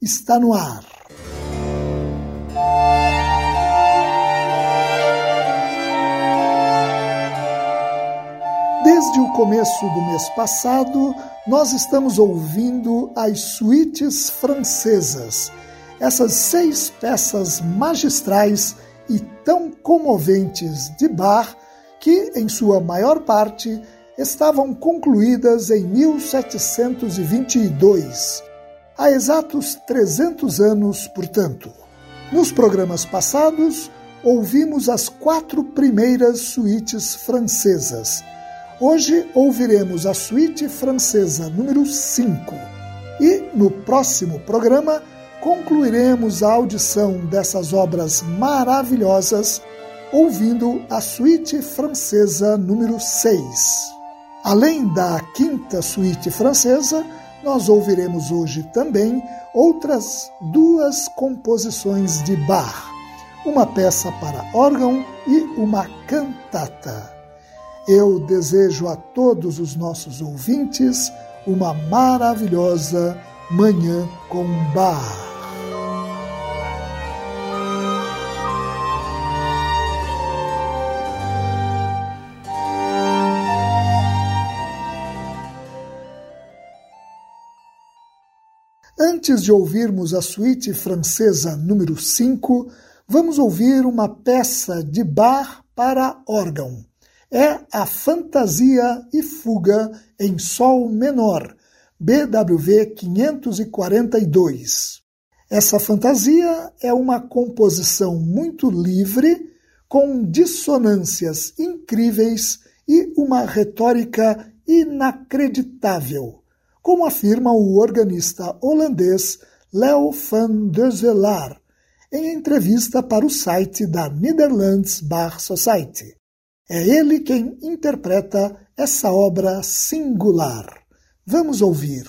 está no ar. Desde o começo do mês passado, nós estamos ouvindo as suítes francesas, essas seis peças magistrais e tão comoventes de Bach que, em sua maior parte, estavam concluídas em 1722 há exatos 300 anos, portanto. Nos programas passados, ouvimos as quatro primeiras suítes francesas. Hoje ouviremos a suíte francesa número 5. E no próximo programa concluiremos a audição dessas obras maravilhosas ouvindo a suíte francesa número 6. Além da quinta suíte francesa, nós ouviremos hoje também outras duas composições de Bach, uma peça para órgão e uma cantata. Eu desejo a todos os nossos ouvintes uma maravilhosa Manhã com Bach. Antes de ouvirmos a suíte francesa número 5, vamos ouvir uma peça de Bach para órgão. É a Fantasia e Fuga em Sol Menor, BWV 542. Essa fantasia é uma composição muito livre, com dissonâncias incríveis e uma retórica inacreditável como afirma o organista holandês Leo van Duzelaar em entrevista para o site da Netherlands Bar Society. É ele quem interpreta essa obra singular. Vamos ouvir.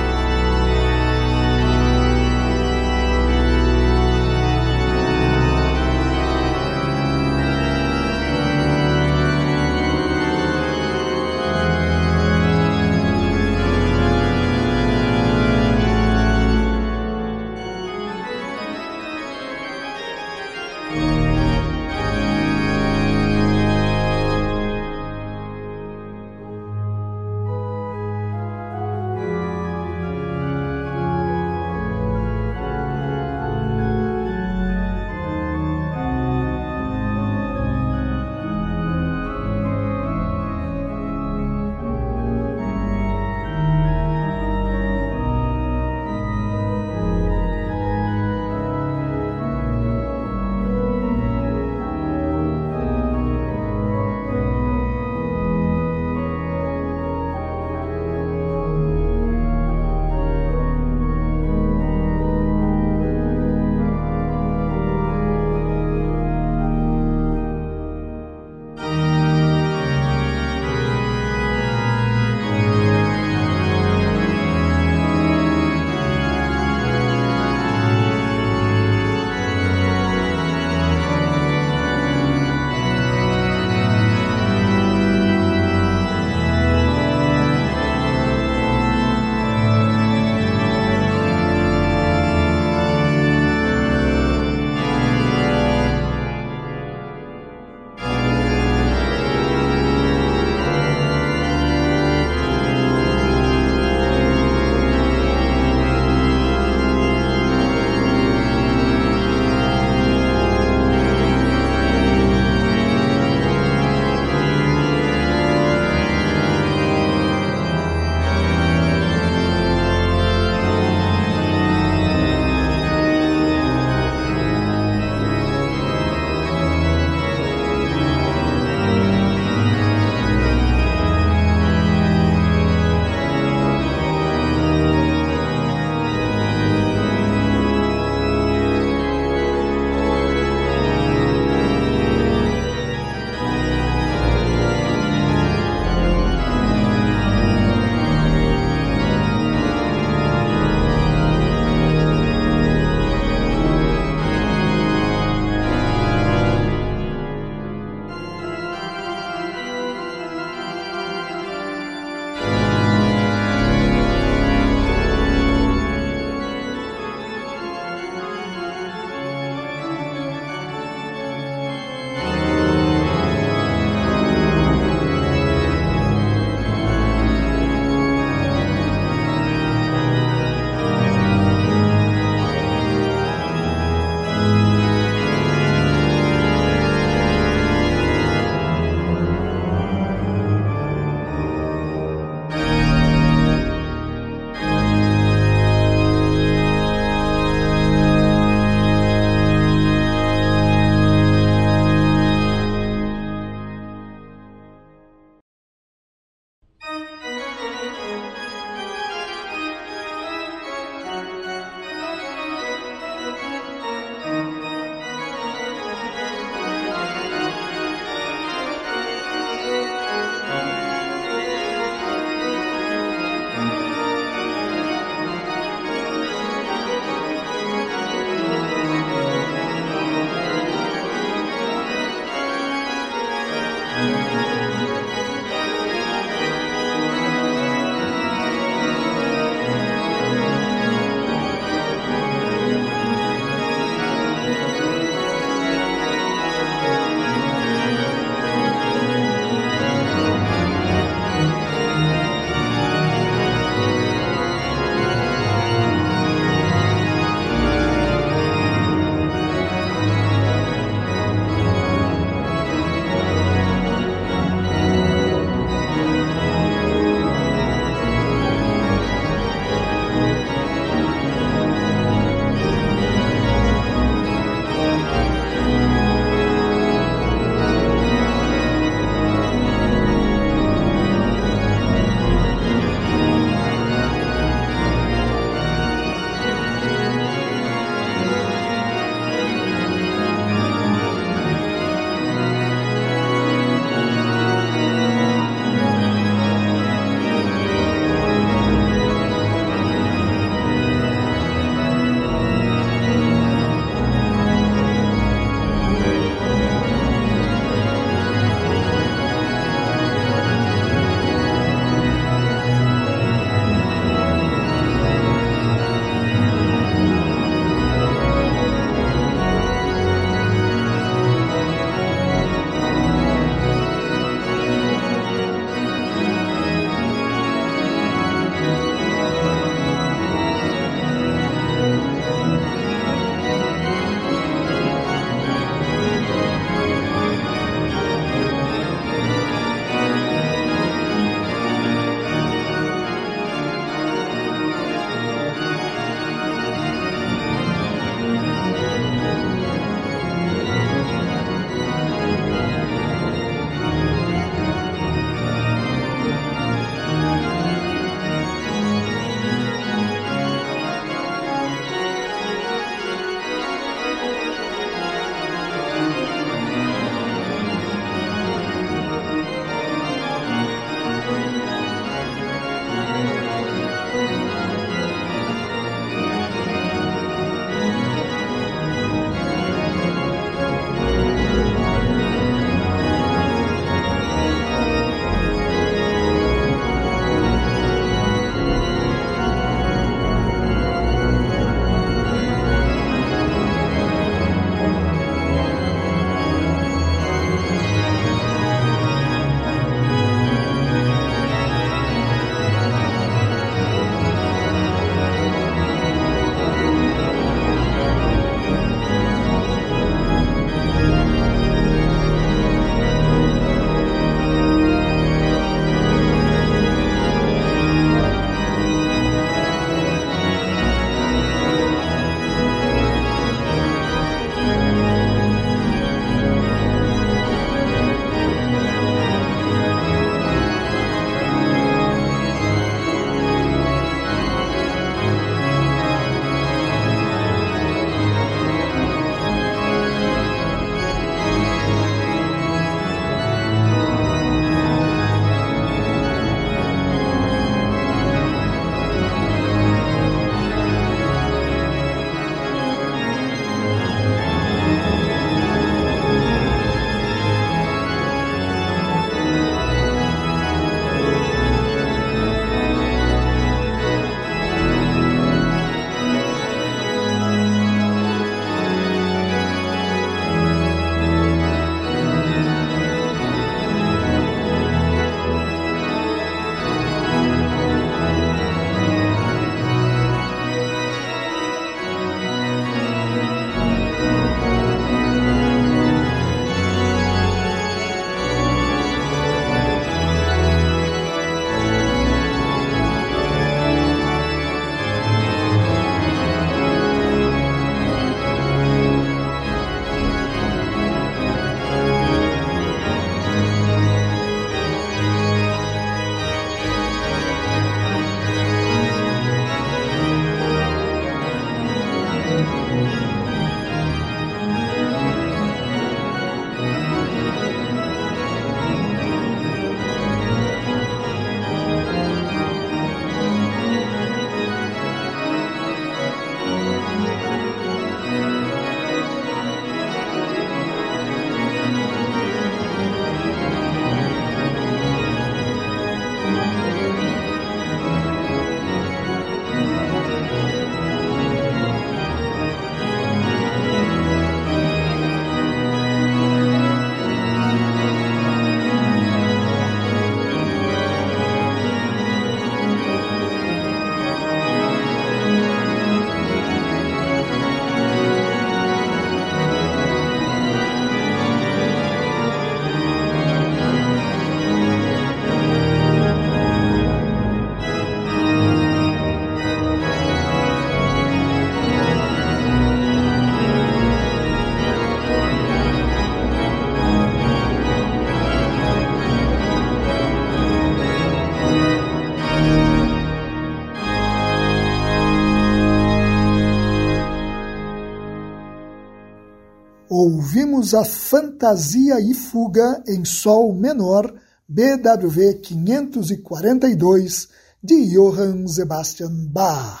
Ouvimos a Fantasia e Fuga em Sol menor, BWV 542, de Johann Sebastian Bach.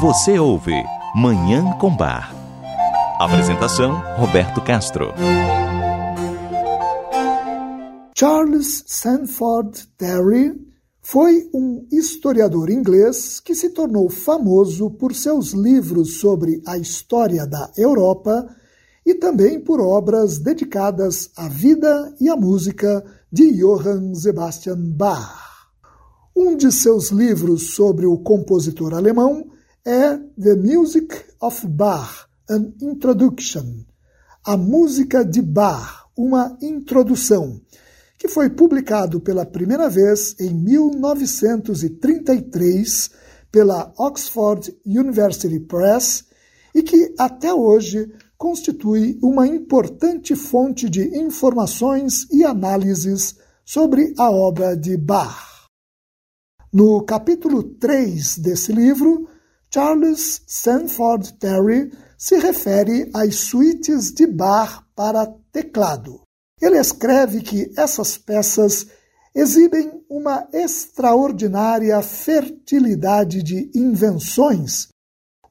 Você ouve Manhã com Bar. Apresentação: Roberto Castro. Charles Sanford Terry foi um historiador inglês que se tornou famoso por seus livros sobre a história da Europa e também por obras dedicadas à vida e à música de Johann Sebastian Bach. Um de seus livros sobre o compositor alemão é The Music of Bach, an Introduction, A Música de Bach, uma introdução, que foi publicado pela primeira vez em 1933 pela Oxford University Press e que até hoje constitui uma importante fonte de informações e análises sobre a obra de Bach. No capítulo 3 desse livro, Charles Sanford Terry se refere às suítes de Bach para teclado. Ele escreve que essas peças exibem uma extraordinária fertilidade de invenções,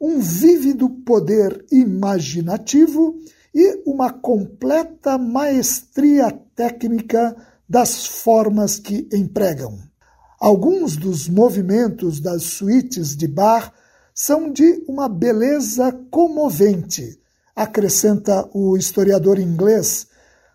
um vívido poder imaginativo e uma completa maestria técnica das formas que empregam. Alguns dos movimentos das suítes de Bach são de uma beleza comovente, acrescenta o historiador inglês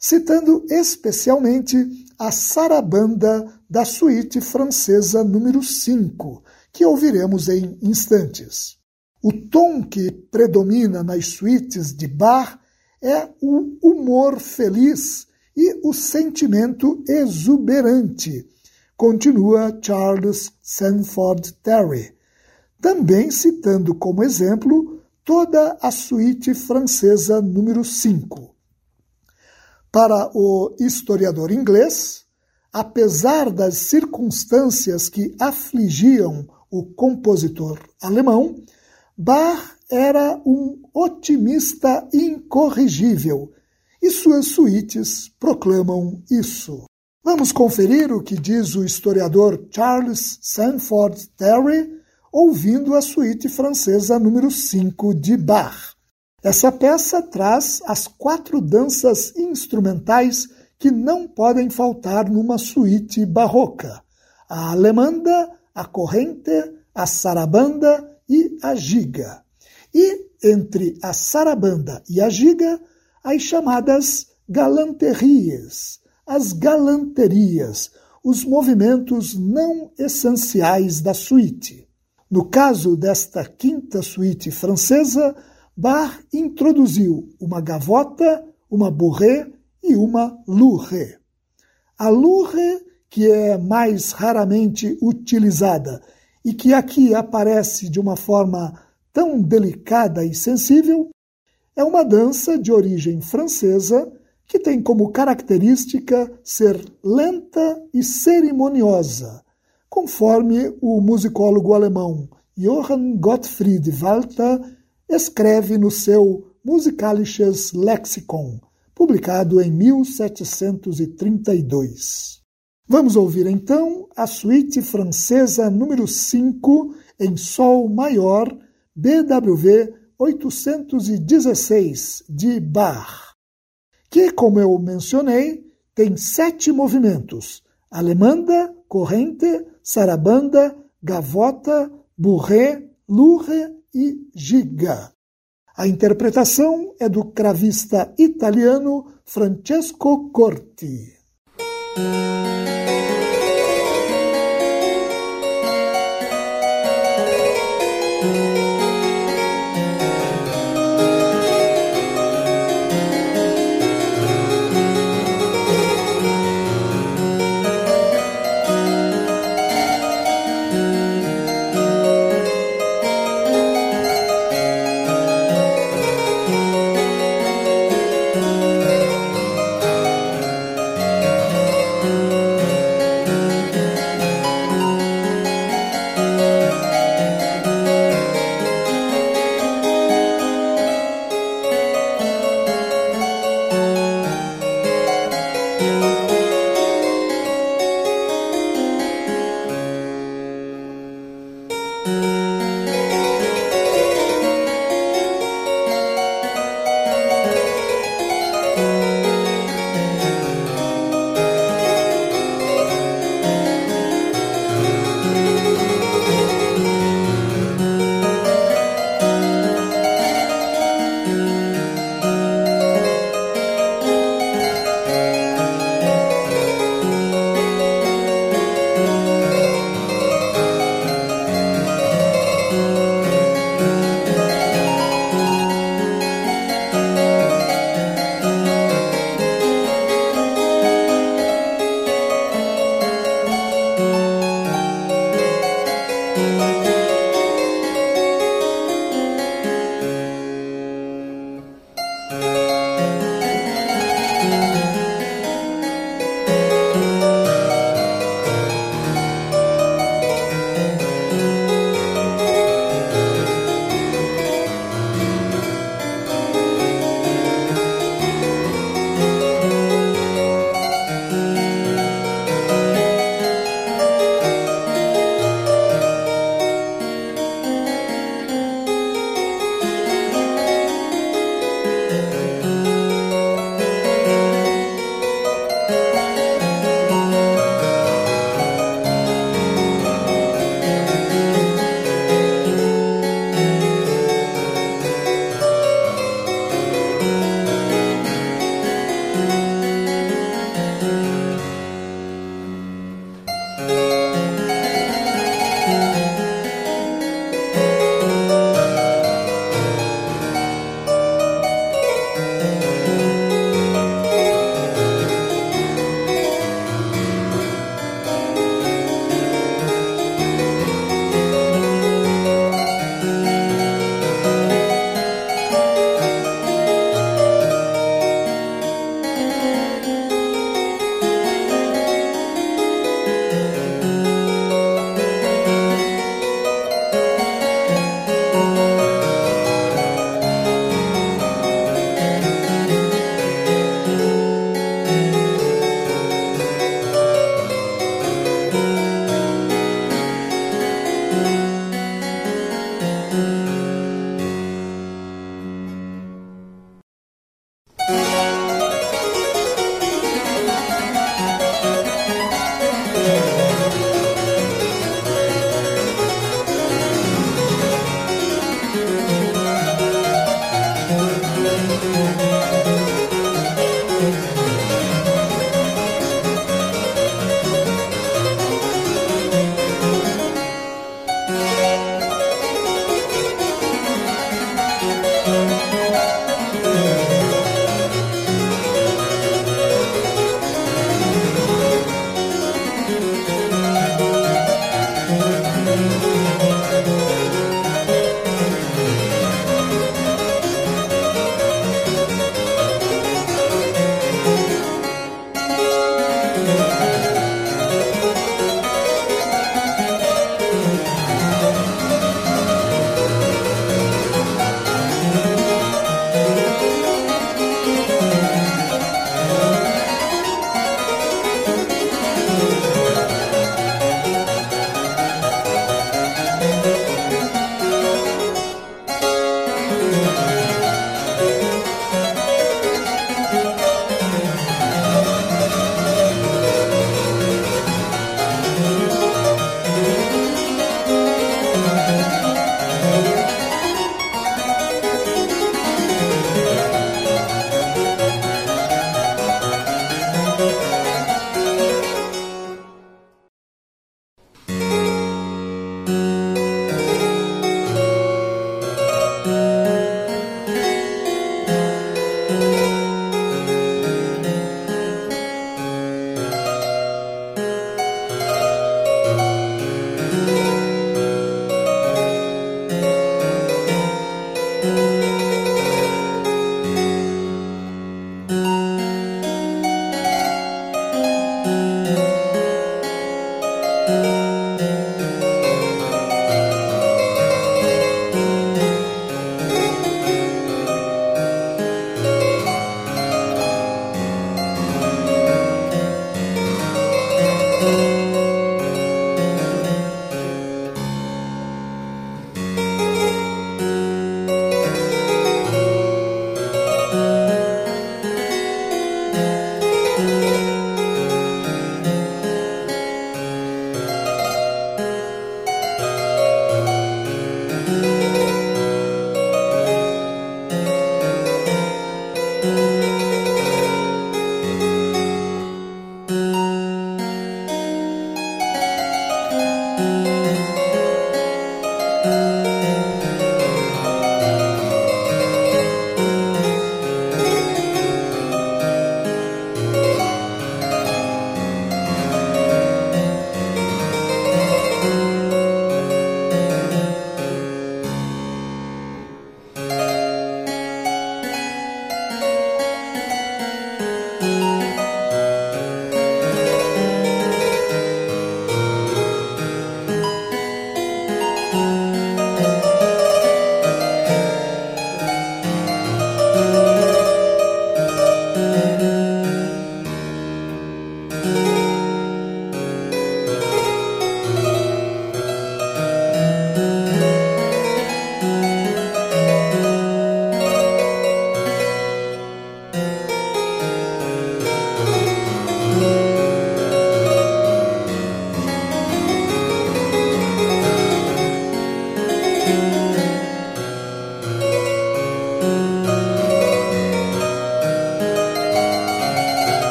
citando especialmente a sarabanda da suíte francesa número 5, que ouviremos em instantes. O tom que predomina nas suítes de Bach é o humor feliz e o sentimento exuberante, continua Charles Sanford Terry, também citando como exemplo toda a suíte francesa número 5. Para o historiador inglês, apesar das circunstâncias que afligiam o compositor alemão, Bach era um otimista incorrigível e suas suítes proclamam isso. Vamos conferir o que diz o historiador Charles Sanford Terry ouvindo a suíte francesa número 5 de Bach. Essa peça traz as quatro danças instrumentais que não podem faltar numa suíte barroca: a alemanda, a corrente, a sarabanda e a giga. E entre a sarabanda e a giga, as chamadas galanterias, as galanterias, os movimentos não essenciais da suíte. No caso desta quinta suíte francesa, Bach introduziu uma gavota, uma bourrée e uma louré. A louré, que é mais raramente utilizada e que aqui aparece de uma forma tão delicada e sensível, é uma dança de origem francesa que tem como característica ser lenta e cerimoniosa, conforme o musicólogo alemão Johann Gottfried Walter escreve no seu Musikalisches Lexikon, publicado em 1732. Vamos ouvir então a suíte francesa número 5 em Sol maior, BWV 816 de Bach, que, como eu mencionei, tem sete movimentos: alemanda, corrente, sarabanda, gavota, bourrée, louré e Giga. A interpretação é do cravista italiano Francesco Corti.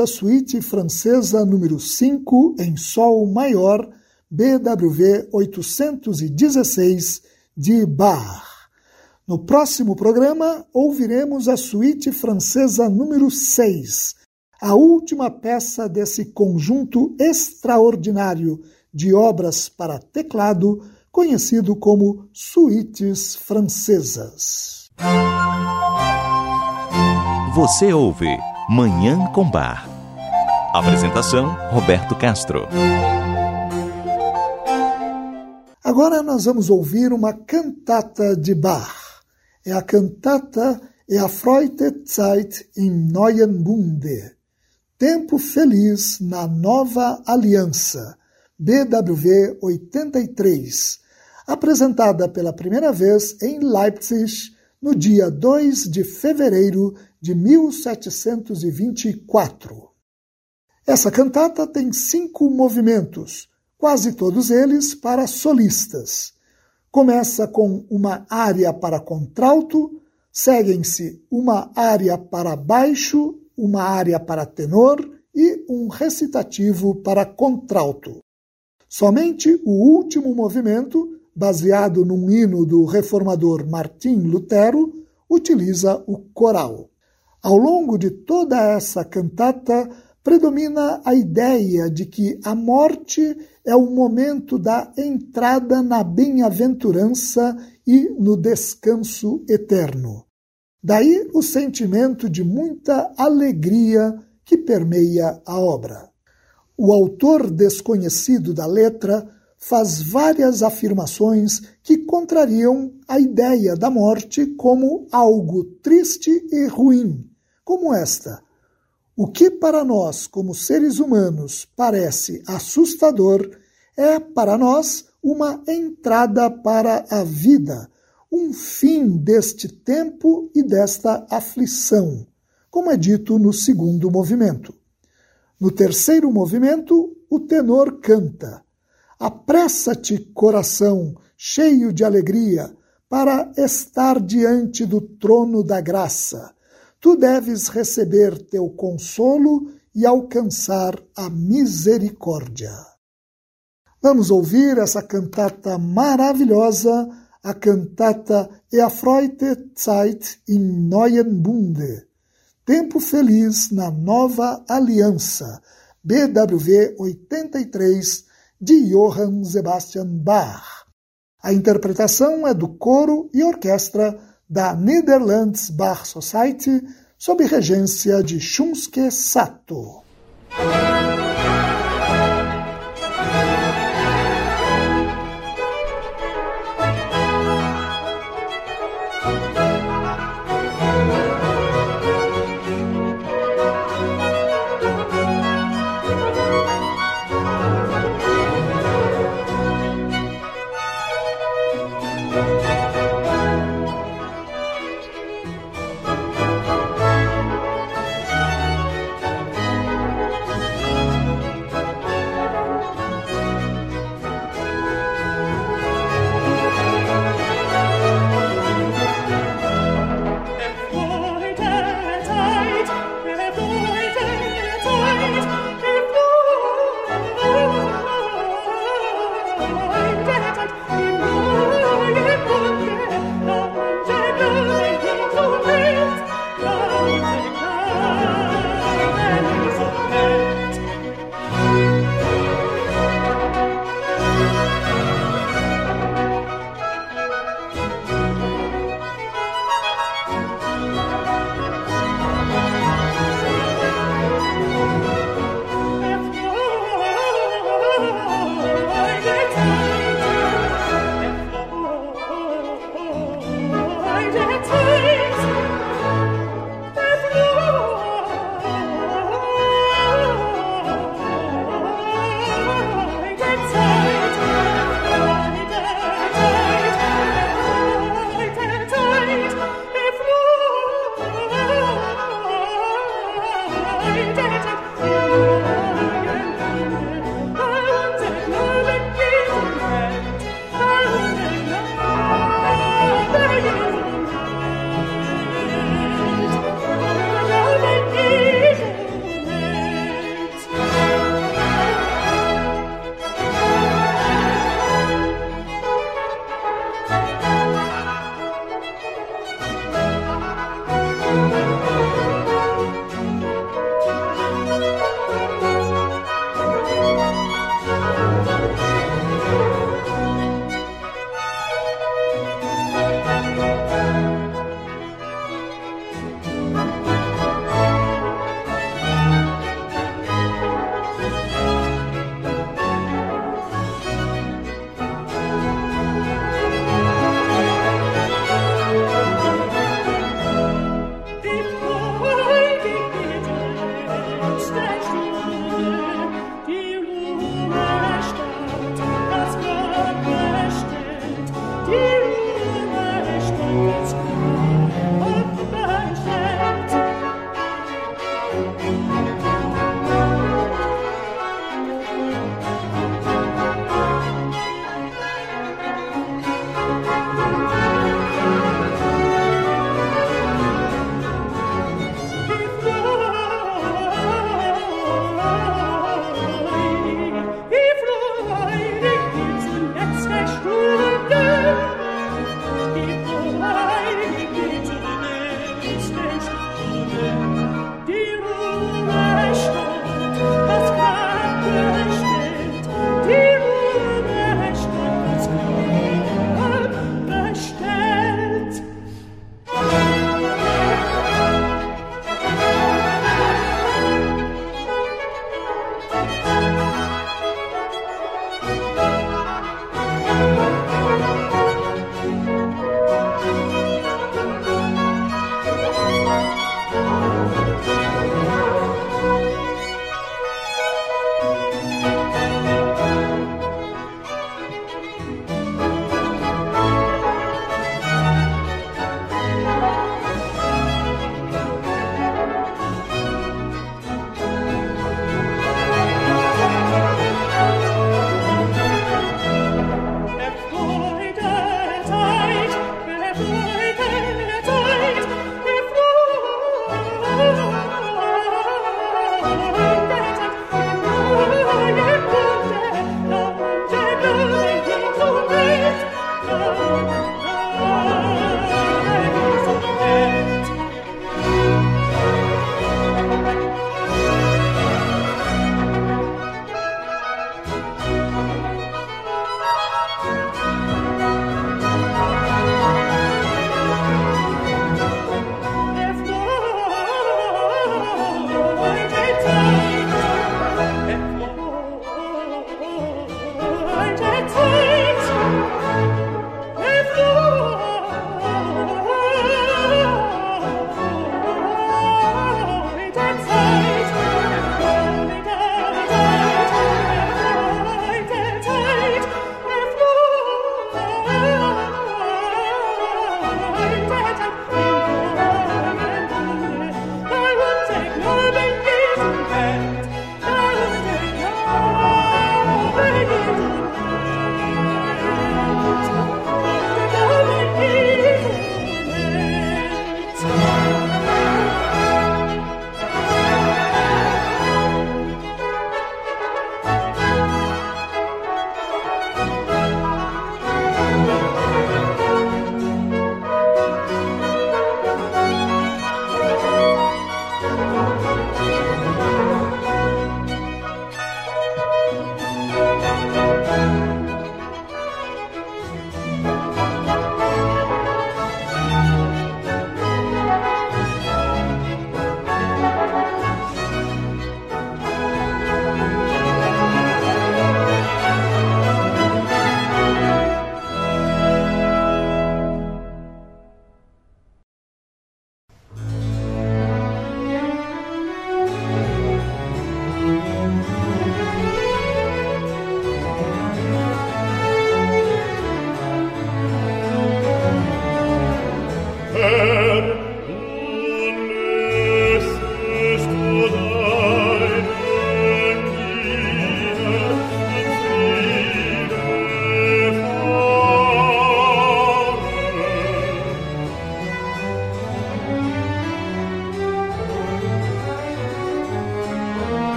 A suíte francesa número 5 em Sol maior, BWV 816 de Bach. No próximo programa, ouviremos a suíte francesa número 6, a última peça desse conjunto extraordinário de obras para teclado, conhecido como suítes francesas. Você ouve Manhã com Bar. Apresentação: Roberto Castro. Agora nós vamos ouvir uma cantata de Bach. É a cantata Erfreute Zeit im Neuen Bunde. Tempo Feliz na Nova Aliança, BWV 83, apresentada pela primeira vez em Leipzig no dia 2 de fevereiro de 1724. Essa cantata tem cinco movimentos, quase todos eles para solistas. Começa com uma área para contralto, seguem-se uma área para baixo, uma área para tenor e um recitativo para contralto. Somente o último movimento, baseado num hino do reformador Martim Lutero, utiliza o coral. Ao longo de toda essa cantata, predomina a ideia de que a morte é o momento da entrada na bem-aventurança e no descanso eterno. Daí o sentimento de muita alegria que permeia a obra. O autor desconhecido da letra faz várias afirmações que contrariam a ideia da morte como algo triste e ruim, como esta: O que para nós, como seres humanos, parece assustador, é para nós uma entrada para a vida, um fim deste tempo e desta aflição, como é dito no segundo movimento. No terceiro movimento, o tenor canta: Apressa-te, coração, cheio de alegria, para estar diante do trono da graça tu deves receber teu consolo e alcançar a misericórdia. Vamos ouvir essa cantata maravilhosa, a cantata Erfreute Zeit im Neuen Bunde. Tempo Feliz na Nova Aliança, BWV 83, de Johann Sebastian Bach. A interpretação é do coro e orquestra da Netherlands Bar Society, sob regência de Shunsuke Sato.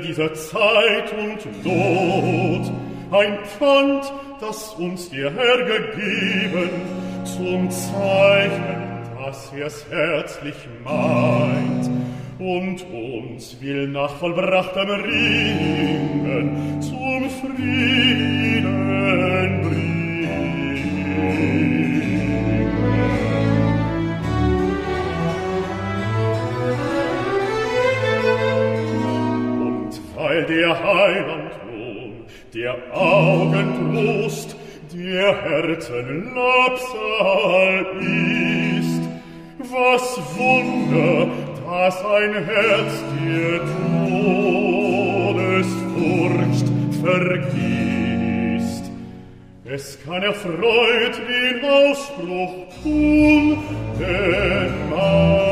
Dieser Zeit und Not, ein Pfand, das uns der Herr gegeben, zum Zeichen, dass er's herzlich meint und uns will nach vollbrachtem Ringen zum Frieden bringen. der Augen Trost, der Herzen Labsal ist. Was Wunder, dass ein Herz dir Todesfurcht vergisst. Es kann erfreut den Ausbruch um tun, denn man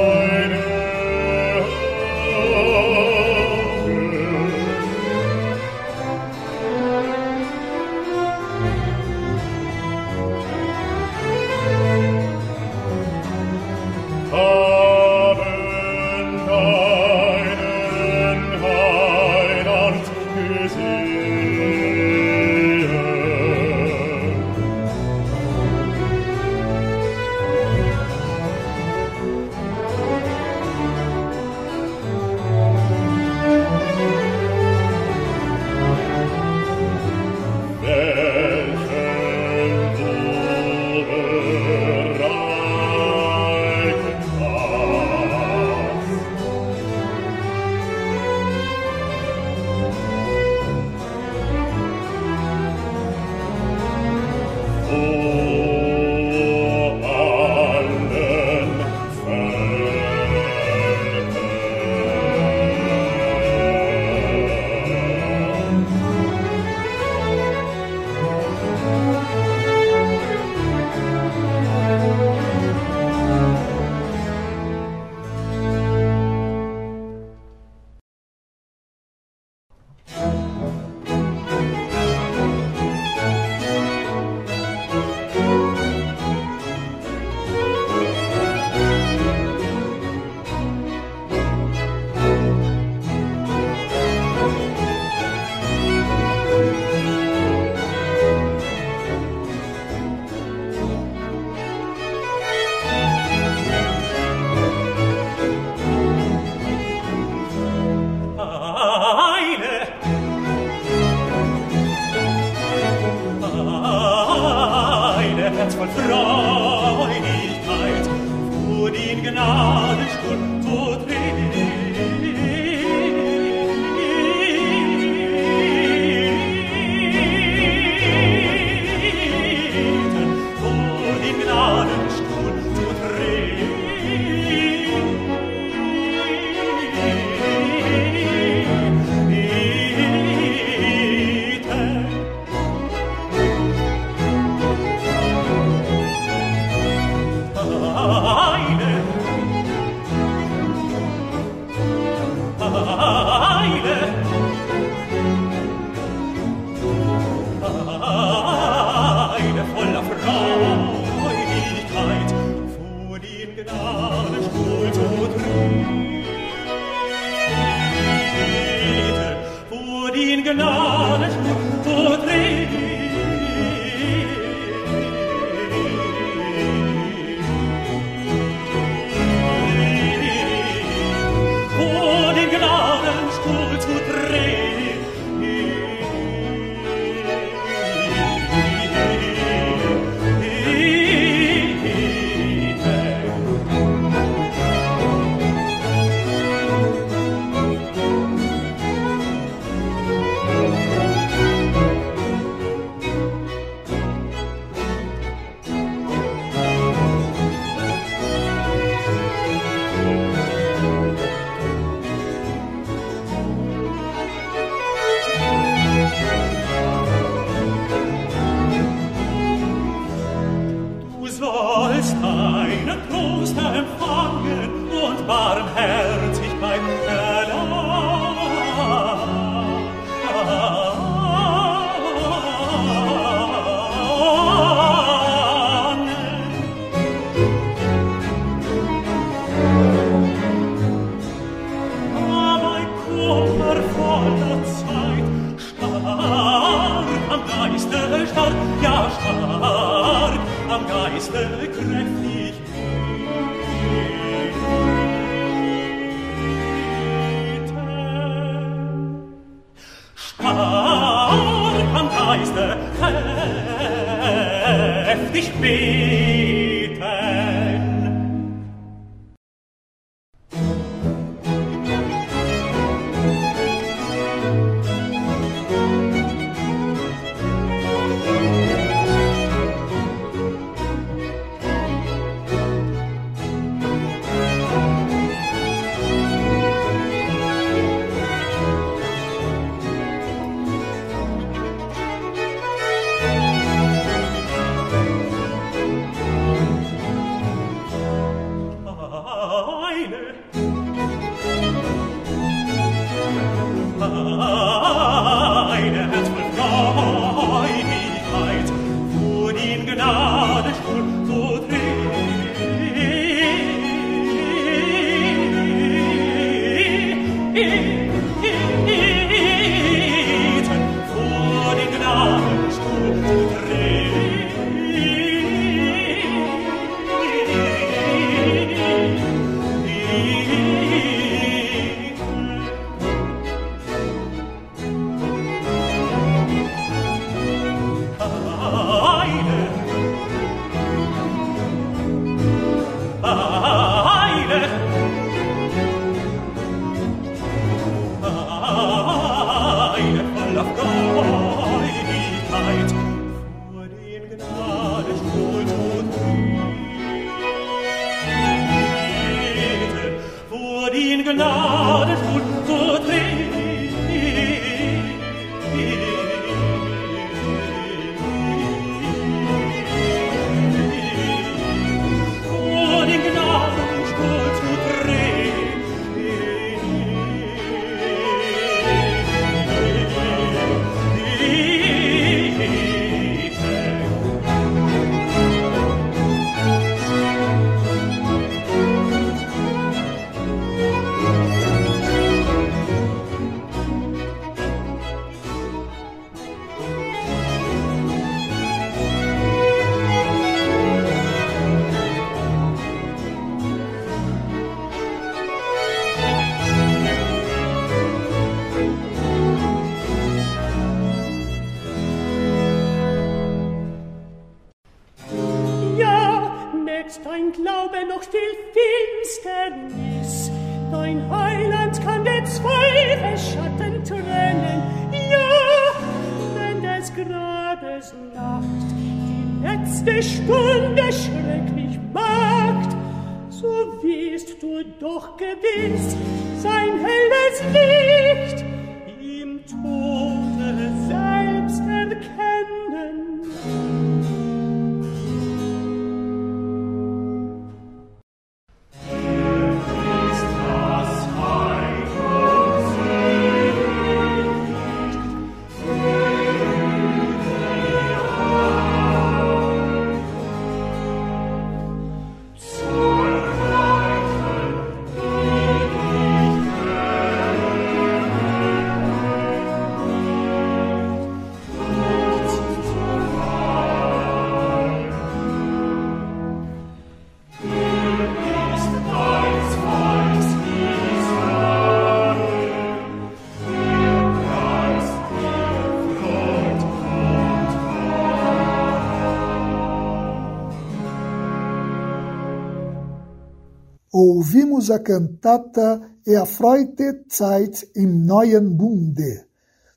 ouvimos a cantata Erfreute Zeit im Neuen Bunde,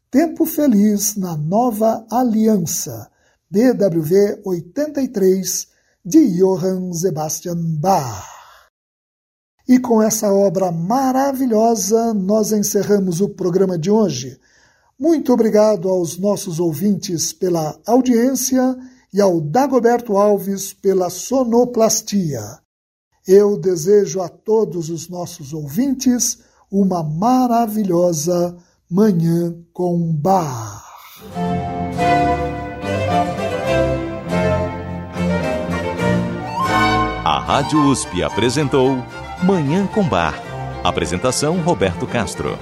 Tempo Feliz na Nova Aliança, BWV 83, de Johann Sebastian Bach. E com essa obra maravilhosa, nós encerramos o programa de hoje. Muito obrigado aos nossos ouvintes pela audiência e ao Dagoberto Alves pela sonoplastia. Eu desejo a todos os nossos ouvintes uma maravilhosa Manhã com Bar. A Rádio USP apresentou Manhã com Bar. Apresentação Roberto Castro.